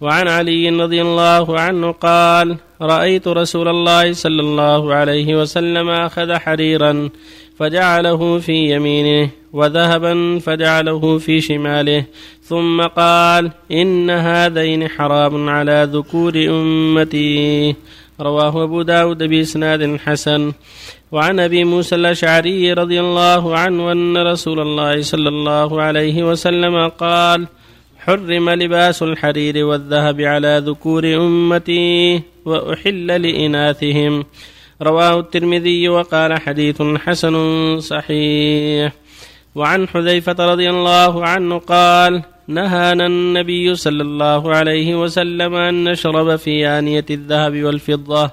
وعن علي رضي الله عنه قال رأيت رسول الله صلى الله عليه وسلم أخذ حريرا فجعله في يمينه وذهبا فجعله في شماله ثم قال إن هذين حرام على ذكور أمتي. رواه أبو داود بإسناد حسن. وعن أبي موسى الأشعري رضي الله عنه أن رسول الله صلى الله عليه وسلم قال حرم لباس الحرير والذهب على ذكور أمتي وأحل لإناثهم. رواه الترمذي وقال حديث حسن صحيح. وعن حذيفة رضي الله عنه قال نهانا النبي صلى الله عليه وسلم أن نشرب في آنية الذهب والفضة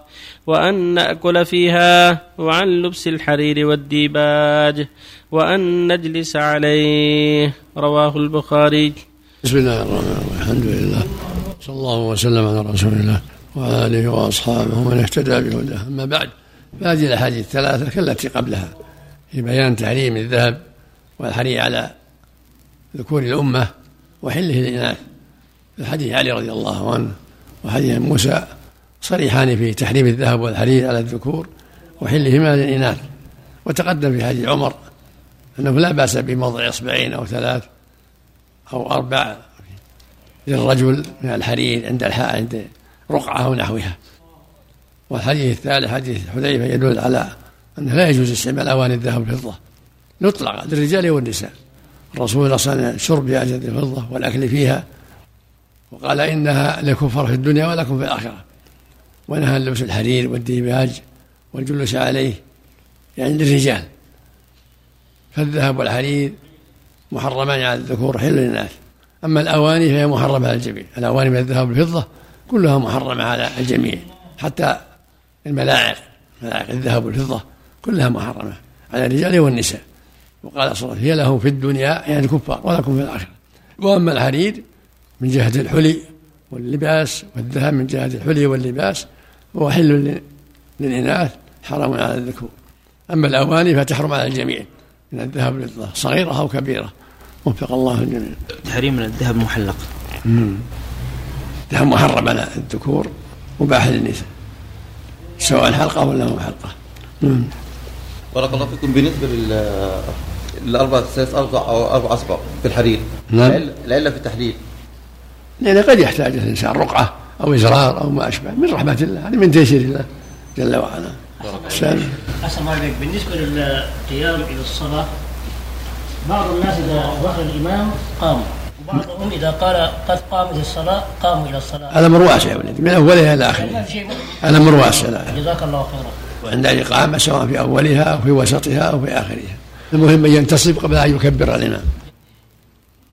وأن نأكل فيها وعن لبس الحرير والديباج وأن نجلس عليه. رواه البخاري. بسم الله الرحمن الرحيم. الحمد لله. صلى الله وسلم على رسول الله وعلى اله وأصحابه ومن اهتدى بهداه. أما بعد فهذه الأحاديث الثلاثة كالتي قبلها في بيان تحريم الذهب والحرير على ذكور الأمة وحله للإناث الحديث علي رضي الله عنه وحديث موسى صريحان في تحريم الذهب والحرير على الذكور وحلهما للإناث. وتقدم في حديث عمر أنه لا بأس بموضع إصبعين أو ثلاث أو أربع للرجل من الحرير عند الحاء عند رقعة أو نحوها. والحديث الثالث حديث حذيفة يدل على أنه لا يجوز استعمال أواني الذهب والفضة مطلقة للرجال والنساء. الرسول أصلا شرب بأجد الفضة والأكل فيها وقال إنها لكفر في الدنيا ولكم في الآخرة. ونهى لبس الحرير والديباج والجلوس عليه يعني للرجال. فالذهب والحرير محرمان على الذكور حل للناس. أما الأواني فهي محرمة على الجميع. الأواني من الذهب والفضة كلها محرمة على الجميع. حتى الملاعق ملاعق الذهب والفضة كلها محرمة على الرجال والنساء. وقال صلى الله عليه وسلم هي لهم في الدنيا يعني الكفار ولكم في الآخرة. وأما الحرير من جهة الحلي واللباس والذهب من جهة الحلي واللباس هو حل للإناث حرام على الذكور. أما الأواني فتحرم على الجميع. من الذهب والفضة صغيرة أو كبيرة. وفق الله الجميع. تحريم من الذهب محلق. الذهب محرم على الذكور مباح للنساء. سواء حلقة ولا مو حلقة. بارك الله فيكم. بالنسبة لل ثلاث أربع أو أربع أصبع في الحرير. نعم. العله في التحليل. لأن قد يحتاج الإنسان رقعة أو إزرار أو ما أشبه من رحمة الله هذه من تيسير الله جل وعلا. الثاني الله عليك بالنسبة للقيام إلى الصلاة بعض الناس إذا دخل الإمام قاموا وبعضهم إذا قال قد قامت الصلاة قاموا إلى الصلاة. الأمر واسع يا ولدي من أولها إلى آخرها. الأمر واسع. جزاك الله خيرا. وعند الإقامة سواء في أولها أو في وسطها أو في آخرها. المهم أن ينتصب قبل أن يكبر الإمام.